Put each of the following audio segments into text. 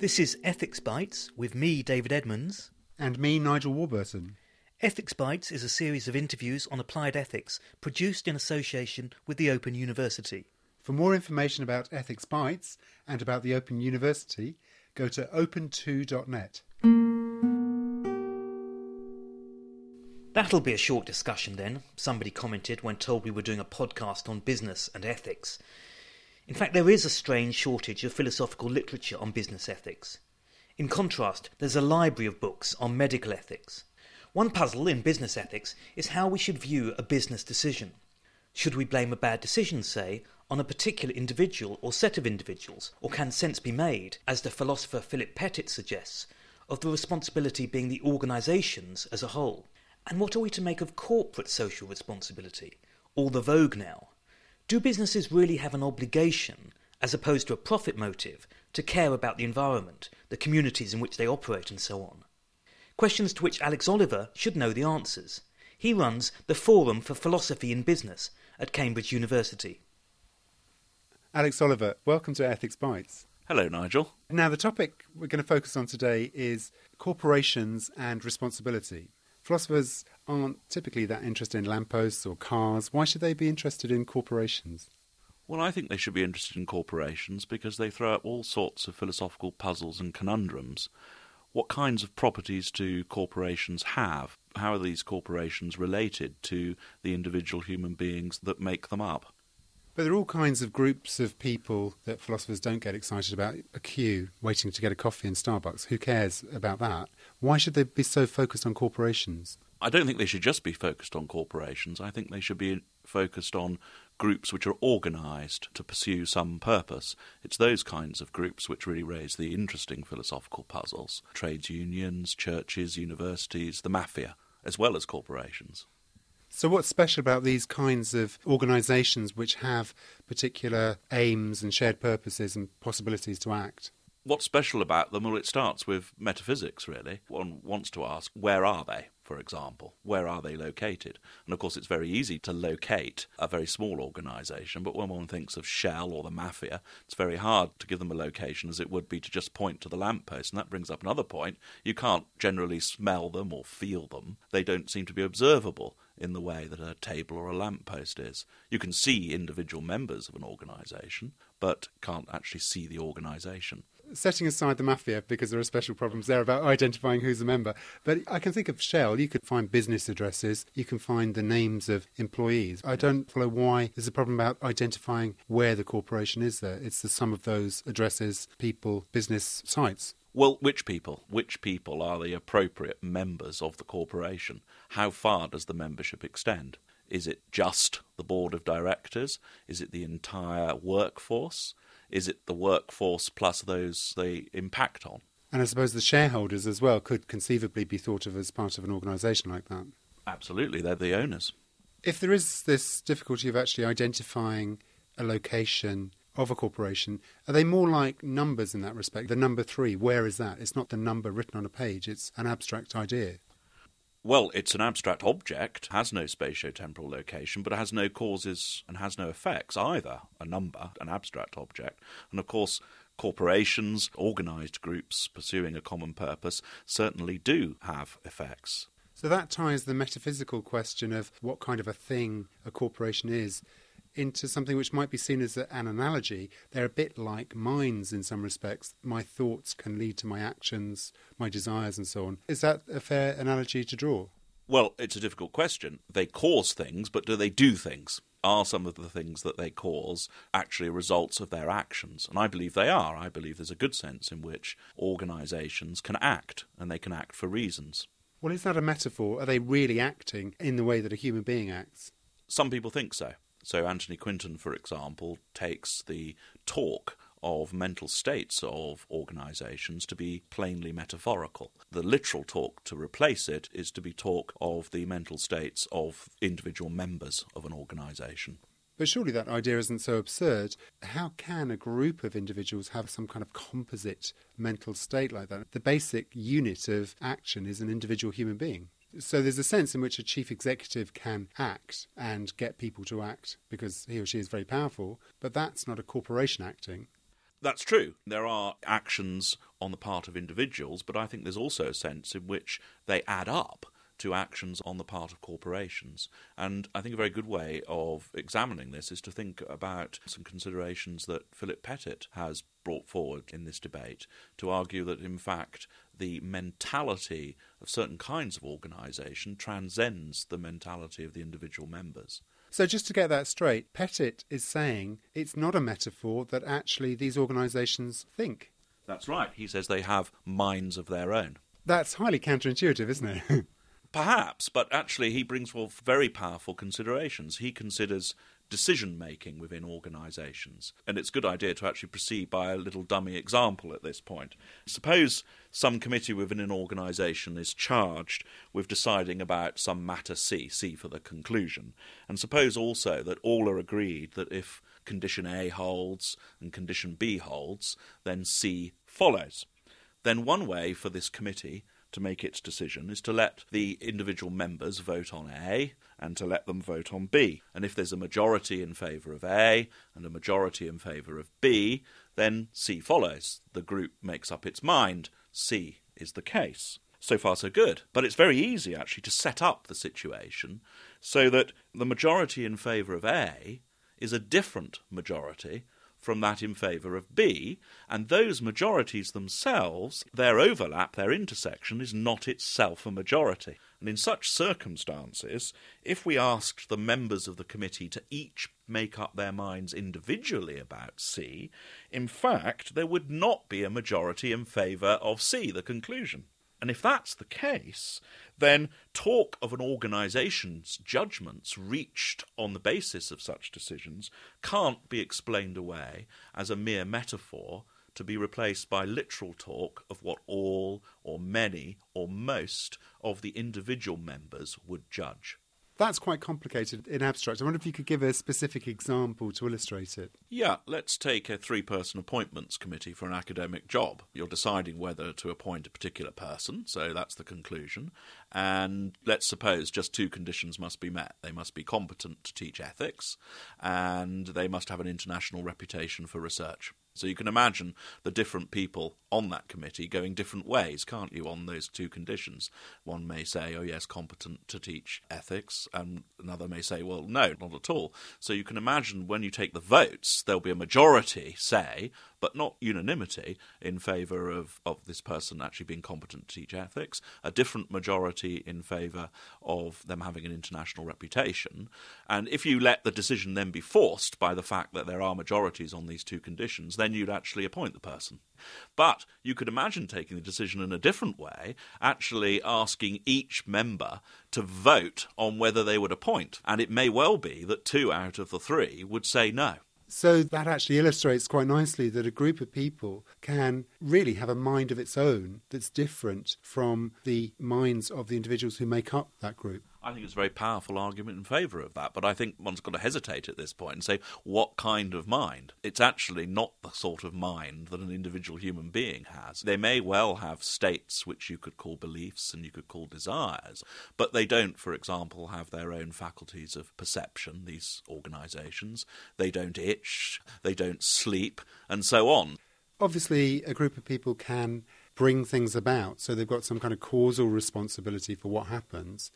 This is Ethics Bites with me, David Edmonds. And me, Nigel Warburton. Ethics Bites is a series of interviews on applied ethics produced in association with the Open University. For more information about Ethics Bites and about the Open University, go to open2.net. That'll be a short discussion then, somebody commented when told we were doing a podcast on business and ethics. In fact, there is a strange shortage of philosophical literature on business ethics. In contrast, there's a library of books on medical ethics. One puzzle in business ethics is how we should view a business decision. Should we blame a bad decision, say, on a particular individual or set of individuals, or can sense be made, as the philosopher Philip Pettit suggests, of the responsibility being the organisation's as a whole? And what are we to make of corporate social responsibility, all the vogue now? Do businesses really have an obligation, as opposed to a profit motive, to care about the environment, the communities in which they operate, and so on? Questions to which Alex Oliver should know the answers. He runs the Forum for Philosophy in Business at Cambridge University. Alex Oliver, welcome to Ethics Bites. Hello, Nigel. Now, the topic we're going to focus on today is corporations and responsibility. Philosophers aren't typically that interested in lampposts or cars. Why should they be interested in corporations? Well, I think they should be interested in corporations because they throw up all sorts of philosophical puzzles and conundrums. What kinds of properties do corporations have? How are these corporations related to the individual human beings that make them up? But there are all kinds of groups of people that philosophers don't get excited about. A queue waiting to get a coffee in Starbucks. Who cares about that? Why should they be so focused on corporations? I don't think they should just be focused on corporations. I think they should be focused on groups which are organised to pursue some purpose. It's those kinds of groups which really raise the interesting philosophical puzzles trades unions, churches, universities, the mafia, as well as corporations. So, what's special about these kinds of organisations which have particular aims and shared purposes and possibilities to act? What's special about them? Well, it starts with metaphysics, really. One wants to ask, where are they, for example? Where are they located? And of course, it's very easy to locate a very small organisation, but when one thinks of Shell or the Mafia, it's very hard to give them a location as it would be to just point to the lamppost. And that brings up another point. You can't generally smell them or feel them, they don't seem to be observable in the way that a table or a lamppost is. You can see individual members of an organisation, but can't actually see the organisation setting aside the mafia because there are special problems there about identifying who's a member, but I can think of Shell. You could find business addresses, you can find the names of employees. I don't follow why there's a problem about identifying where the corporation is there. It's the sum of those addresses, people, business sites. Well, which people? Which people are the appropriate members of the corporation? How far does the membership extend? Is it just the board of directors? Is it the entire workforce? Is it the workforce plus those they impact on? And I suppose the shareholders as well could conceivably be thought of as part of an organisation like that. Absolutely, they're the owners. If there is this difficulty of actually identifying a location of a corporation, are they more like numbers in that respect? The number three, where is that? It's not the number written on a page, it's an abstract idea. Well, it's an abstract object, has no spatio-temporal location, but it has no causes and has no effects either. A number, an abstract object. And of course, corporations, organised groups pursuing a common purpose certainly do have effects. So that ties the metaphysical question of what kind of a thing a corporation is into something which might be seen as an analogy. They're a bit like minds in some respects. My thoughts can lead to my actions, my desires, and so on. Is that a fair analogy to draw? Well, it's a difficult question. They cause things, but do they do things? Are some of the things that they cause actually results of their actions? And I believe they are. I believe there's a good sense in which organisations can act, and they can act for reasons. Well, is that a metaphor? Are they really acting in the way that a human being acts? Some people think so. So, Anthony Quinton, for example, takes the talk of mental states of organisations to be plainly metaphorical. The literal talk to replace it is to be talk of the mental states of individual members of an organisation. But surely that idea isn't so absurd. How can a group of individuals have some kind of composite mental state like that? The basic unit of action is an individual human being. So there's a sense in which a chief executive can act and get people to act because he or she is very powerful, but that's not a corporation acting. That's true. There are actions on the part of individuals, but I think there's also a sense in which they add up to actions on the part of corporations. And I think a very good way of examining this is to think about some considerations that Philip Pettit has brought forward in this debate to argue that, in fact, the mentality of certain kinds of organisation transcends the mentality of the individual members. So, just to get that straight, Pettit is saying it's not a metaphor that actually these organisations think. That's right. He says they have minds of their own. That's highly counterintuitive, isn't it? Perhaps, but actually, he brings forth very powerful considerations. He considers decision making within organisations. And it's a good idea to actually proceed by a little dummy example at this point. Suppose some committee within an organisation is charged with deciding about some matter C, C for the conclusion. And suppose also that all are agreed that if condition A holds and condition B holds, then C follows. Then one way for this committee to make its decision is to let the individual members vote on A and to let them vote on B. And if there's a majority in favour of A and a majority in favour of B, then C follows. The group makes up its mind. C is the case. So far, so good. But it's very easy, actually, to set up the situation so that the majority in favour of A is a different majority from that in favour of B, and those majorities themselves, their overlap, their intersection, is not itself a majority. And in such circumstances, if we asked the members of the committee to each make up their minds individually about C, in fact, there would not be a majority in favour of C, the conclusion. And if that's the case, then talk of an organisation's judgments reached on the basis of such decisions can't be explained away as a mere metaphor to be replaced by literal talk of what all, or many, or most of the individual members would judge. That's quite complicated in abstract. I wonder if you could give a specific example to illustrate it. Yeah, let's take a three person appointments committee for an academic job. You're deciding whether to appoint a particular person, so that's the conclusion. And let's suppose just two conditions must be met. They must be competent to teach ethics, and they must have an international reputation for research. So you can imagine the different people on that committee going different ways, can't you, on those two conditions? One may say, oh, yes, competent to teach ethics, and another may say, well, no, not at all. So you can imagine when you take the votes, there'll be a majority, say, but not unanimity in favour of, of this person actually being competent to teach ethics, a different majority in favour of them having an international reputation. And if you let the decision then be forced by the fact that there are majorities on these two conditions, then you'd actually appoint the person. But you could imagine taking the decision in a different way, actually asking each member to vote on whether they would appoint. And it may well be that two out of the three would say no. So that actually illustrates quite nicely that a group of people can really have a mind of its own that's different from the minds of the individuals who make up that group. I think it's a very powerful argument in favour of that, but I think one's got to hesitate at this point and say, what kind of mind? It's actually not the sort of mind that an individual human being has. They may well have states which you could call beliefs and you could call desires, but they don't, for example, have their own faculties of perception, these organisations. They don't itch, they don't sleep, and so on. Obviously, a group of people can bring things about, so they've got some kind of causal responsibility for what happens.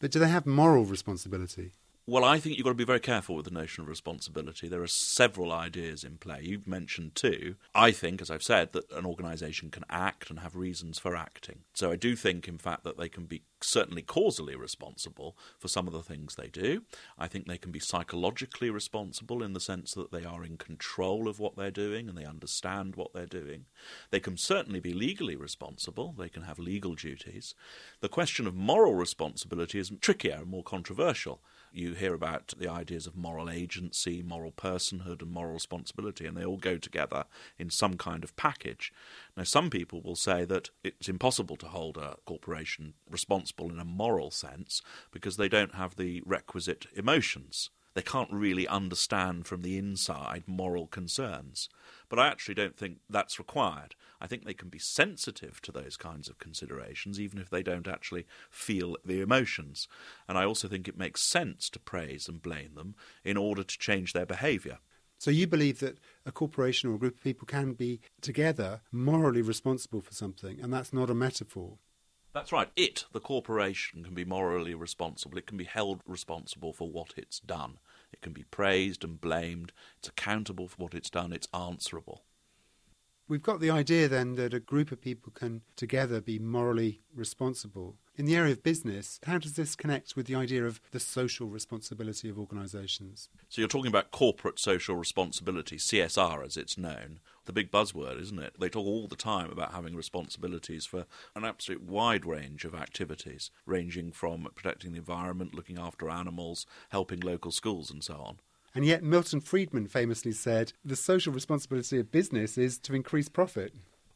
But do they have moral responsibility? Well, I think you've got to be very careful with the notion of responsibility. There are several ideas in play. You've mentioned two. I think, as I've said, that an organisation can act and have reasons for acting. So I do think, in fact, that they can be certainly causally responsible for some of the things they do. I think they can be psychologically responsible in the sense that they are in control of what they're doing and they understand what they're doing. They can certainly be legally responsible. They can have legal duties. The question of moral responsibility is trickier and more controversial you hear about the ideas of moral agency, moral personhood, and moral responsibility, and they all go together in some kind of package. Now, some people will say that it's impossible to hold a corporation responsible in a moral sense because they don't have the requisite emotions. They can't really understand from the inside moral concerns. But I actually don't think that's required. I think they can be sensitive to those kinds of considerations, even if they don't actually feel the emotions. And I also think it makes sense to praise and blame them in order to change their behaviour. So you believe that a corporation or a group of people can be together morally responsible for something, and that's not a metaphor. That's right. It, the corporation, can be morally responsible. It can be held responsible for what it's done. It can be praised and blamed. It's accountable for what it's done. It's answerable. We've got the idea then that a group of people can together be morally responsible. In the area of business, how does this connect with the idea of the social responsibility of organisations? So you're talking about corporate social responsibility, CSR as it's known. The big buzzword, isn't it? They talk all the time about having responsibilities for an absolute wide range of activities, ranging from protecting the environment, looking after animals, helping local schools, and so on. And yet, Milton Friedman famously said the social responsibility of business is to increase profit.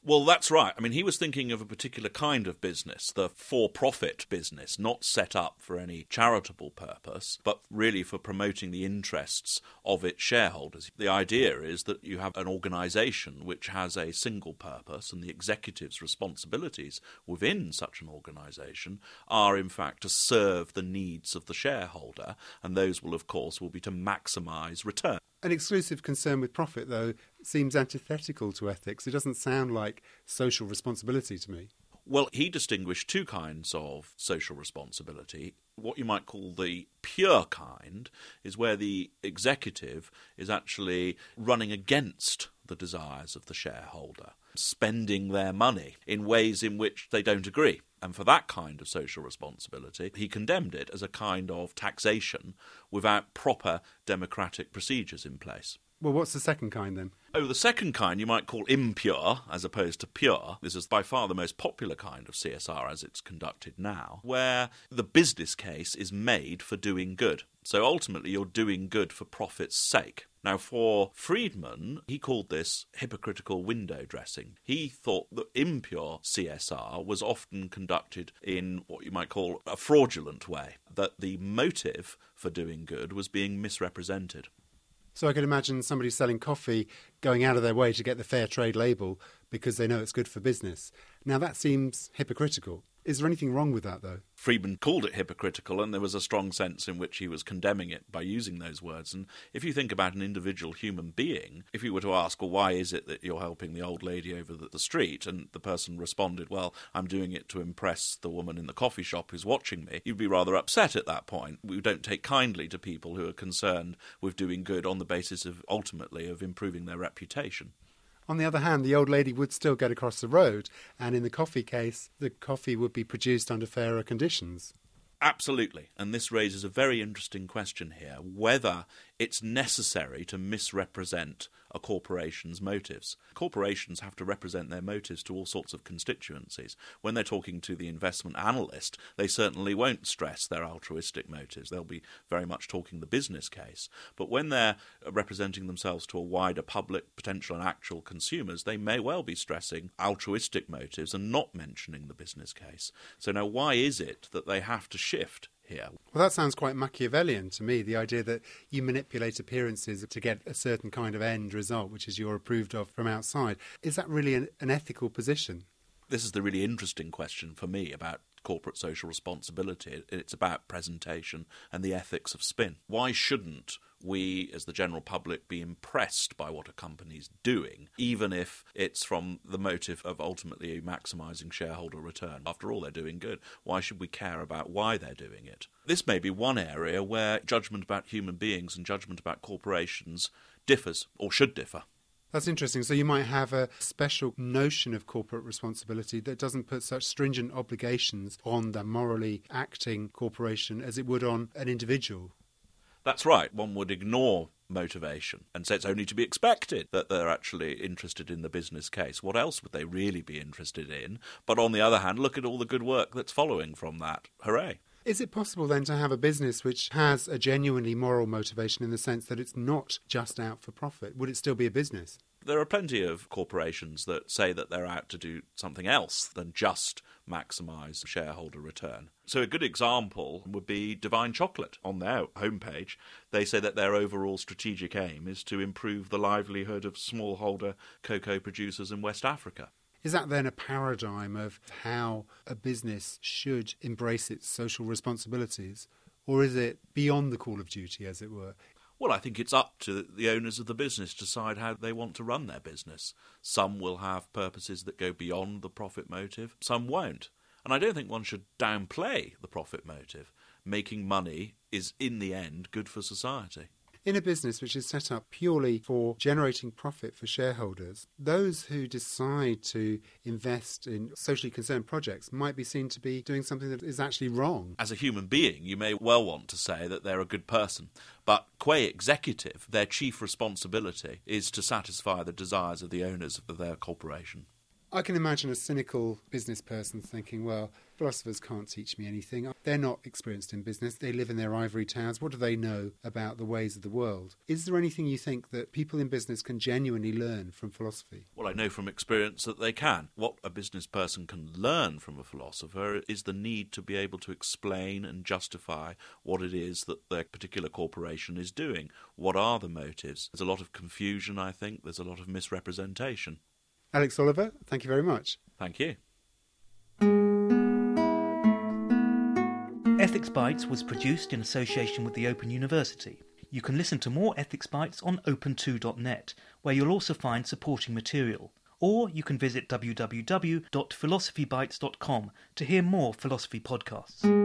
Well, that's right. I mean, he was thinking of a particular kind of business, the for profit business, not set up for any charitable purpose, but really for promoting the interests of its shareholders. The idea is that you have an organization which has a single purpose, and the executive's responsibilities within such an organization are, in fact, to serve the needs of the shareholder, and those will, of course, will be to maximize return. An exclusive concern with profit, though, seems antithetical to ethics. It doesn't sound like social responsibility to me. Well, he distinguished two kinds of social responsibility. What you might call the pure kind is where the executive is actually running against the desires of the shareholder, spending their money in ways in which they don't agree. And for that kind of social responsibility, he condemned it as a kind of taxation without proper democratic procedures in place. Well, what's the second kind then? Oh, the second kind you might call impure as opposed to pure. This is by far the most popular kind of CSR as it's conducted now, where the business case is made for doing good. So ultimately, you're doing good for profit's sake. Now, for Friedman, he called this hypocritical window dressing. He thought that impure CSR was often conducted in what you might call a fraudulent way, that the motive for doing good was being misrepresented. So I could imagine somebody selling coffee going out of their way to get the fair trade label because they know it's good for business. Now that seems hypocritical. Is there anything wrong with that, though? Friedman called it hypocritical, and there was a strong sense in which he was condemning it by using those words. And if you think about an individual human being, if you were to ask, well, why is it that you're helping the old lady over the, street? And the person responded, well, I'm doing it to impress the woman in the coffee shop who's watching me, you'd be rather upset at that point. We don't take kindly to people who are concerned with doing good on the basis of ultimately of improving their reputation. On the other hand, the old lady would still get across the road, and in the coffee case, the coffee would be produced under fairer conditions. Absolutely. And this raises a very interesting question here whether it's necessary to misrepresent a corporation's motives. Corporations have to represent their motives to all sorts of constituencies. When they're talking to the investment analyst, they certainly won't stress their altruistic motives. They'll be very much talking the business case. But when they're representing themselves to a wider public, potential and actual consumers, they may well be stressing altruistic motives and not mentioning the business case. So now, why is it that they have to shift here. Well, that sounds quite Machiavellian to me, the idea that you manipulate appearances to get a certain kind of end result, which is you're approved of from outside. Is that really an, an ethical position? This is the really interesting question for me about corporate social responsibility. It's about presentation and the ethics of spin. Why shouldn't we, as the general public, be impressed by what a company's doing, even if it's from the motive of ultimately maximising shareholder return. After all, they're doing good. Why should we care about why they're doing it? This may be one area where judgment about human beings and judgment about corporations differs, or should differ. That's interesting. So you might have a special notion of corporate responsibility that doesn't put such stringent obligations on the morally acting corporation as it would on an individual. That's right. One would ignore motivation and say it's only to be expected that they're actually interested in the business case. What else would they really be interested in? But on the other hand, look at all the good work that's following from that. Hooray. Is it possible then to have a business which has a genuinely moral motivation in the sense that it's not just out for profit? Would it still be a business? There are plenty of corporations that say that they're out to do something else than just maximise shareholder return. So, a good example would be Divine Chocolate. On their homepage, they say that their overall strategic aim is to improve the livelihood of smallholder cocoa producers in West Africa. Is that then a paradigm of how a business should embrace its social responsibilities? Or is it beyond the call of duty, as it were? Well, I think it's up to the owners of the business to decide how they want to run their business. Some will have purposes that go beyond the profit motive, some won't. And I don't think one should downplay the profit motive. Making money is, in the end, good for society. In a business which is set up purely for generating profit for shareholders, those who decide to invest in socially concerned projects might be seen to be doing something that is actually wrong. As a human being, you may well want to say that they're a good person, but qua executive, their chief responsibility is to satisfy the desires of the owners of their corporation. I can imagine a cynical business person thinking, well, philosophers can't teach me anything. They're not experienced in business. They live in their ivory towers. What do they know about the ways of the world? Is there anything you think that people in business can genuinely learn from philosophy? Well, I know from experience that they can. What a business person can learn from a philosopher is the need to be able to explain and justify what it is that their particular corporation is doing. What are the motives? There's a lot of confusion, I think. There's a lot of misrepresentation. Alex Oliver, thank you very much. Thank you. Ethics Bites was produced in association with the Open University. You can listen to more Ethics Bites on open2.net, where you'll also find supporting material. Or you can visit www.philosophybites.com to hear more philosophy podcasts.